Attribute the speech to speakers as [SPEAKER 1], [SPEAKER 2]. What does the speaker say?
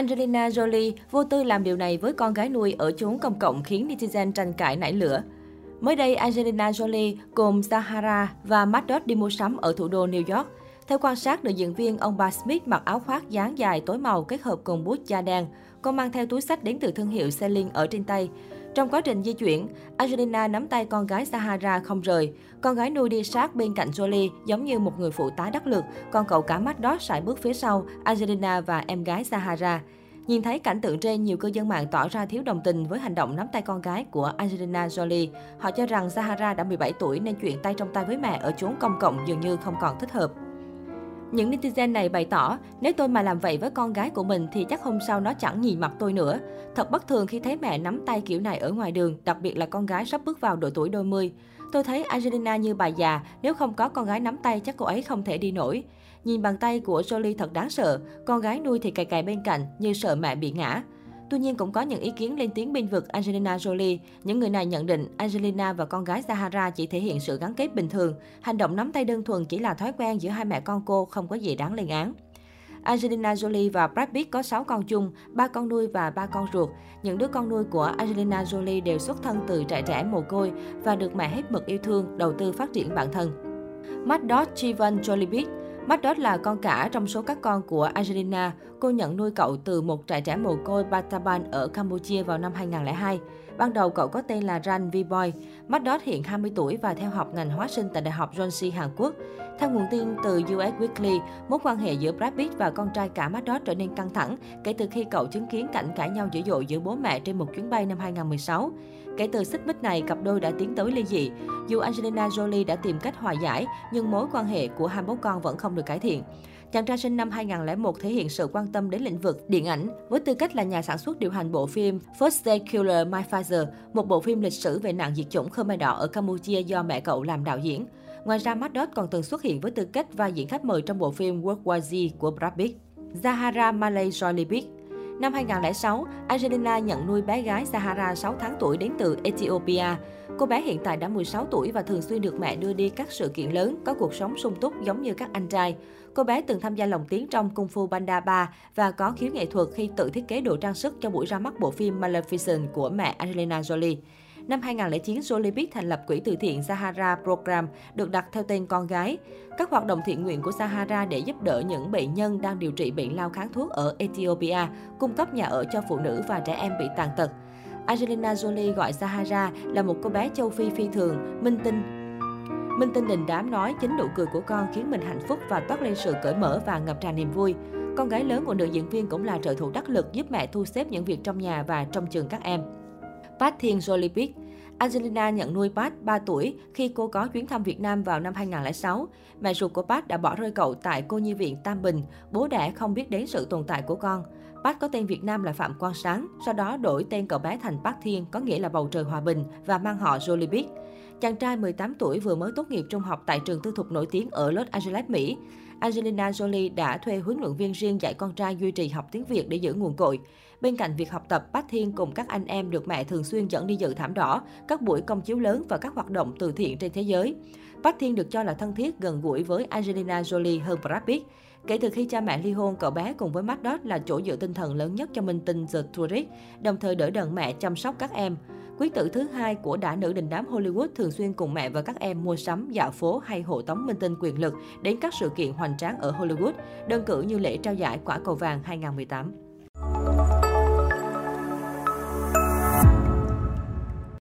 [SPEAKER 1] Angelina Jolie vô tư làm điều này với con gái nuôi ở chốn công cộng khiến netizen tranh cãi nảy lửa. Mới đây, Angelina Jolie cùng Zahara và Maddox đi mua sắm ở thủ đô New York. Theo quan sát, nữ diễn viên ông bà Smith mặc áo khoác dáng dài tối màu kết hợp cùng bút da đen. Cô mang theo túi sách đến từ thương hiệu Celine ở trên tay. Trong quá trình di chuyển, Angelina nắm tay con gái Sahara không rời. Con gái nuôi đi sát bên cạnh Jolie giống như một người phụ tá đắc lực, còn cậu cả mắt đó sải bước phía sau Angelina và em gái Sahara. Nhìn thấy cảnh tượng trên, nhiều cư dân mạng tỏ ra thiếu đồng tình với hành động nắm tay con gái của Angelina Jolie. Họ cho rằng Sahara đã 17 tuổi nên chuyện tay trong tay với mẹ ở chốn công cộng dường như không còn thích hợp. Những netizen này bày tỏ, nếu tôi mà làm vậy với con gái của mình thì chắc hôm sau nó chẳng nhìn mặt tôi nữa. Thật bất thường khi thấy mẹ nắm tay kiểu này ở ngoài đường, đặc biệt là con gái sắp bước vào độ tuổi đôi mươi. Tôi thấy Angelina như bà già, nếu không có con gái nắm tay chắc cô ấy không thể đi nổi. Nhìn bàn tay của Jolie thật đáng sợ, con gái nuôi thì cài cài bên cạnh như sợ mẹ bị ngã. Tuy nhiên cũng có những ý kiến lên tiếng bên vực Angelina Jolie. Những người này nhận định Angelina và con gái Zahara chỉ thể hiện sự gắn kết bình thường. Hành động nắm tay đơn thuần chỉ là thói quen giữa hai mẹ con cô, không có gì đáng lên án. Angelina Jolie và Brad Pitt có 6 con chung, 3 con nuôi và 3 con ruột. Những đứa con nuôi của Angelina Jolie đều xuất thân từ trại trẻ mồ côi và được mẹ hết mực yêu thương, đầu tư phát triển bản thân. Matt Dodd Chivan Jolie Pitt Matt là con cả trong số các con của Angelina. Cô nhận nuôi cậu từ một trại trẻ mồ côi Bataban ở Campuchia vào năm 2002. Ban đầu cậu có tên là Ran V-Boy. Maddox hiện 20 tuổi và theo học ngành hóa sinh tại Đại học Yonsei, Hàn Quốc. Theo nguồn tin từ US Weekly, mối quan hệ giữa Brad Pitt và con trai cả Matt trở nên căng thẳng kể từ khi cậu chứng kiến cảnh cãi nhau dữ dội giữa bố mẹ trên một chuyến bay năm 2016. Kể từ xích mích này, cặp đôi đã tiến tới ly dị. Dù Angelina Jolie đã tìm cách hòa giải, nhưng mối quan hệ của hai bố con vẫn không được cải thiện. Chàng trai sinh năm 2001 thể hiện sự quan tâm đến lĩnh vực điện ảnh với tư cách là nhà sản xuất điều hành bộ phim First Day Killer My Father, một bộ phim lịch sử về nạn diệt chủng Khmer Đỏ ở Campuchia do mẹ cậu làm đạo diễn. Ngoài ra, Matt còn từng xuất hiện với tư cách vai diễn khách mời trong bộ phim World War Z của Brad Pitt. Zahara Malay Jolie Năm 2006, Angelina nhận nuôi bé gái Sahara 6 tháng tuổi đến từ Ethiopia. Cô bé hiện tại đã 16 tuổi và thường xuyên được mẹ đưa đi các sự kiện lớn, có cuộc sống sung túc giống như các anh trai. Cô bé từng tham gia lồng tiếng trong Kung Fu Panda 3 và có khiếu nghệ thuật khi tự thiết kế đồ trang sức cho buổi ra mắt bộ phim Maleficent của mẹ Angelina Jolie. Năm 2009, Jolie thành lập quỹ từ thiện Sahara Program, được đặt theo tên con gái. Các hoạt động thiện nguyện của Sahara để giúp đỡ những bệnh nhân đang điều trị bệnh lao kháng thuốc ở Ethiopia, cung cấp nhà ở cho phụ nữ và trẻ em bị tàn tật. Angelina Jolie gọi Sahara là một cô bé châu Phi phi thường, minh tinh, Minh Tinh đình đám nói chính nụ cười của con khiến mình hạnh phúc và toát lên sự cởi mở và ngập tràn niềm vui. Con gái lớn của nữ diễn viên cũng là trợ thủ đắc lực giúp mẹ thu xếp những việc trong nhà và trong trường các em. Pat Thiên Jolie Angelina nhận nuôi Pat 3 tuổi khi cô có chuyến thăm Việt Nam vào năm 2006. Mẹ ruột của Pat đã bỏ rơi cậu tại cô nhi viện Tam Bình, bố đẻ không biết đến sự tồn tại của con. Pat có tên Việt Nam là Phạm Quang Sáng, sau đó đổi tên cậu bé thành Park Thiên, có nghĩa là bầu trời hòa bình và mang họ Jolie Chàng trai 18 tuổi vừa mới tốt nghiệp trung học tại trường tư thục nổi tiếng ở Los Angeles, Mỹ. Angelina Jolie đã thuê huấn luyện viên riêng dạy con trai duy trì học tiếng Việt để giữ nguồn cội. Bên cạnh việc học tập, Bách Thiên cùng các anh em được mẹ thường xuyên dẫn đi dự thảm đỏ, các buổi công chiếu lớn và các hoạt động từ thiện trên thế giới. Bách Thiên được cho là thân thiết gần gũi với Angelina Jolie hơn Brad Pitt. Kể từ khi cha mẹ ly hôn, cậu bé cùng với Matt là chỗ dựa tinh thần lớn nhất cho minh tinh The Tourist, đồng thời đỡ đần mẹ chăm sóc các em. Quý tử thứ hai của đã nữ đình đám Hollywood thường xuyên cùng mẹ và các em mua sắm, dạo phố hay hộ tống minh tinh quyền lực đến các sự kiện hoành tráng ở Hollywood, đơn cử như lễ trao giải quả cầu vàng 2018.